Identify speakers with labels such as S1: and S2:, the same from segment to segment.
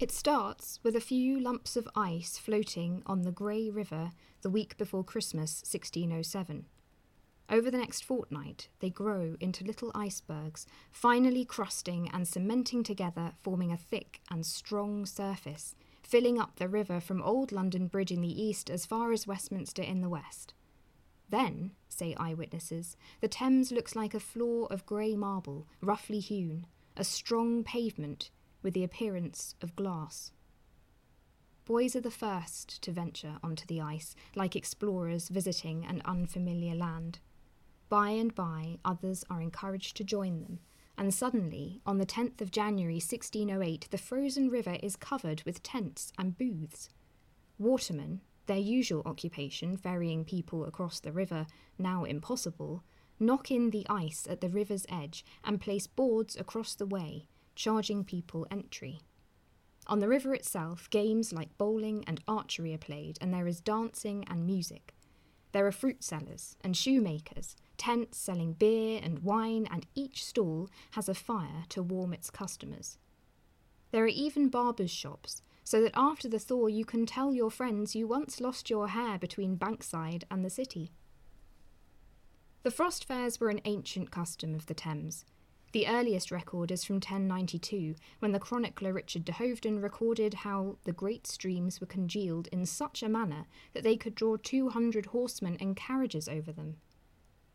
S1: It starts with a few lumps of ice floating on the Grey River the week before Christmas 1607. Over the next fortnight, they grow into little icebergs, finally crusting and cementing together, forming a thick and strong surface, filling up the river from Old London Bridge in the east as far as Westminster in the west. Then, say eyewitnesses, the Thames looks like a floor of grey marble, roughly hewn, a strong pavement with the appearance of glass. Boys are the first to venture onto the ice, like explorers visiting an unfamiliar land. By and by, others are encouraged to join them, and suddenly, on the 10th of January 1608, the frozen river is covered with tents and booths. Watermen, their usual occupation, ferrying people across the river, now impossible, knock in the ice at the river's edge and place boards across the way, charging people entry. On the river itself, games like bowling and archery are played, and there is dancing and music. There are fruit sellers and shoemakers, tents selling beer and wine, and each stall has a fire to warm its customers. There are even barbers' shops, so that after the thaw you can tell your friends you once lost your hair between Bankside and the city. The frost fairs were an ancient custom of the Thames. The earliest record is from 1092, when the chronicler Richard de Hoveden recorded how the great streams were congealed in such a manner that they could draw 200 horsemen and carriages over them.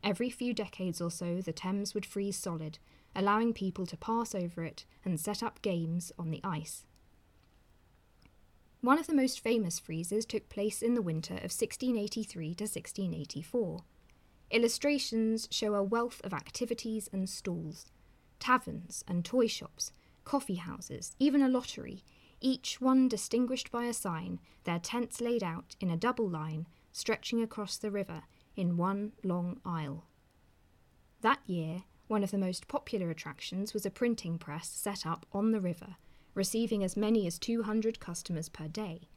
S1: Every few decades or so, the Thames would freeze solid, allowing people to pass over it and set up games on the ice. One of the most famous freezes took place in the winter of 1683 to 1684. Illustrations show a wealth of activities and stalls taverns and toy shops, coffee houses, even a lottery, each one distinguished by a sign, their tents laid out in a double line stretching across the river in one long aisle. That year, one of the most popular attractions was a printing press set up on the river, receiving as many as 200 customers per day.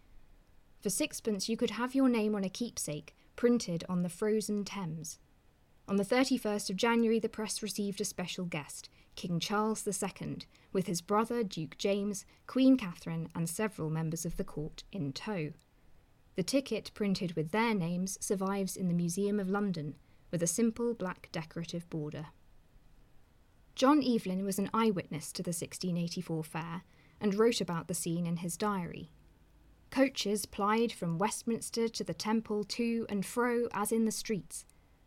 S1: For sixpence, you could have your name on a keepsake printed on the frozen Thames. On the 31st of January, the press received a special guest, King Charles II, with his brother Duke James, Queen Catherine, and several members of the court in tow. The ticket, printed with their names, survives in the Museum of London, with a simple black decorative border. John Evelyn was an eyewitness to the 1684 fair and wrote about the scene in his diary. Coaches plied from Westminster to the Temple to and fro as in the streets,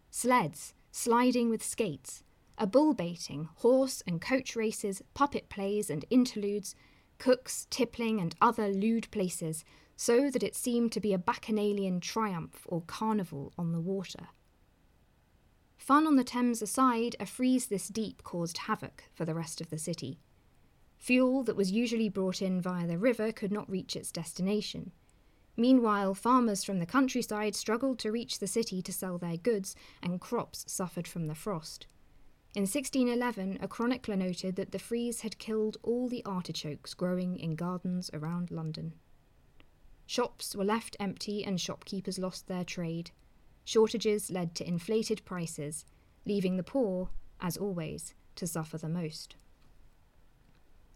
S1: sleds sliding with skates, a bull baiting, horse and coach races, puppet plays and interludes, cooks, tippling, and other lewd places, so that it seemed to be a bacchanalian triumph or carnival on the water. Fun on the Thames aside, a freeze this deep caused havoc for the rest of the city. Fuel that was usually brought in via the river could not reach its destination. Meanwhile, farmers from the countryside struggled to reach the city to sell their goods, and crops suffered from the frost. In 1611, a chronicler noted that the freeze had killed all the artichokes growing in gardens around London. Shops were left empty and shopkeepers lost their trade. Shortages led to inflated prices, leaving the poor, as always, to suffer the most.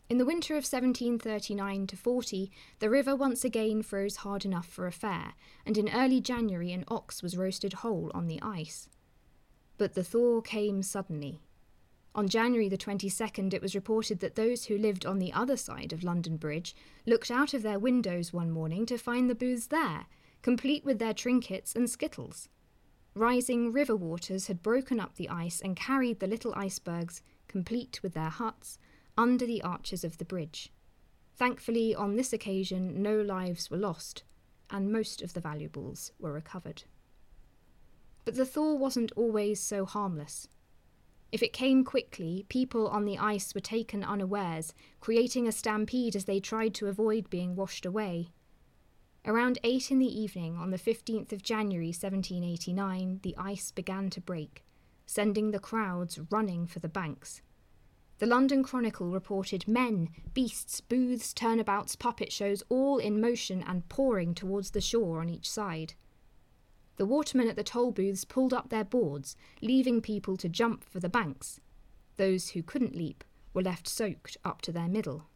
S1: In the winter of 1739 to 40, the river once again froze hard enough for a fair, and in early January an ox was roasted whole on the ice. But the thaw came suddenly. On January the 22nd, it was reported that those who lived on the other side of London Bridge looked out of their windows one morning to find the booths there, complete with their trinkets and skittles. Rising river waters had broken up the ice and carried the little icebergs, complete with their huts, under the arches of the bridge. Thankfully, on this occasion, no lives were lost, and most of the valuables were recovered. But the thaw wasn't always so harmless. If it came quickly, people on the ice were taken unawares, creating a stampede as they tried to avoid being washed away. Around eight in the evening on the 15th of January 1789, the ice began to break, sending the crowds running for the banks. The London Chronicle reported men, beasts, booths, turnabouts, puppet shows, all in motion and pouring towards the shore on each side. The watermen at the toll booths pulled up their boards, leaving people to jump for the banks. Those who couldn't leap were left soaked up to their middle.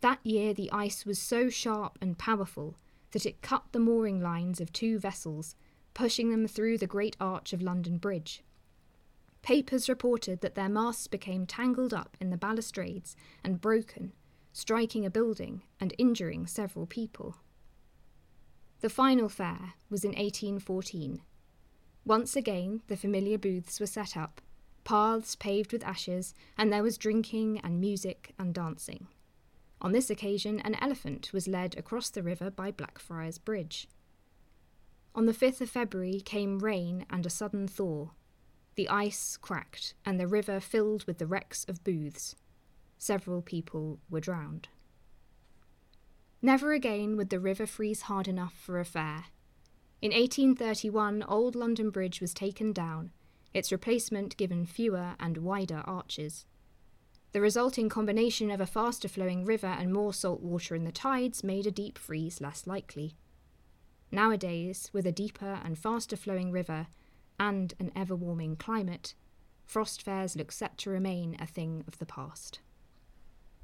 S1: That year the ice was so sharp and powerful that it cut the mooring lines of two vessels, pushing them through the Great Arch of London Bridge. Papers reported that their masts became tangled up in the balustrades and broken, striking a building and injuring several people. The final fair was in 1814. Once again, the familiar booths were set up, paths paved with ashes, and there was drinking and music and dancing. On this occasion, an elephant was led across the river by Blackfriars Bridge. On the 5th of February came rain and a sudden thaw. The ice cracked, and the river filled with the wrecks of booths. Several people were drowned. Never again would the river freeze hard enough for a fair. In 1831, Old London Bridge was taken down, its replacement given fewer and wider arches. The resulting combination of a faster flowing river and more salt water in the tides made a deep freeze less likely. Nowadays, with a deeper and faster flowing river and an ever warming climate, frost fairs look set to remain a thing of the past.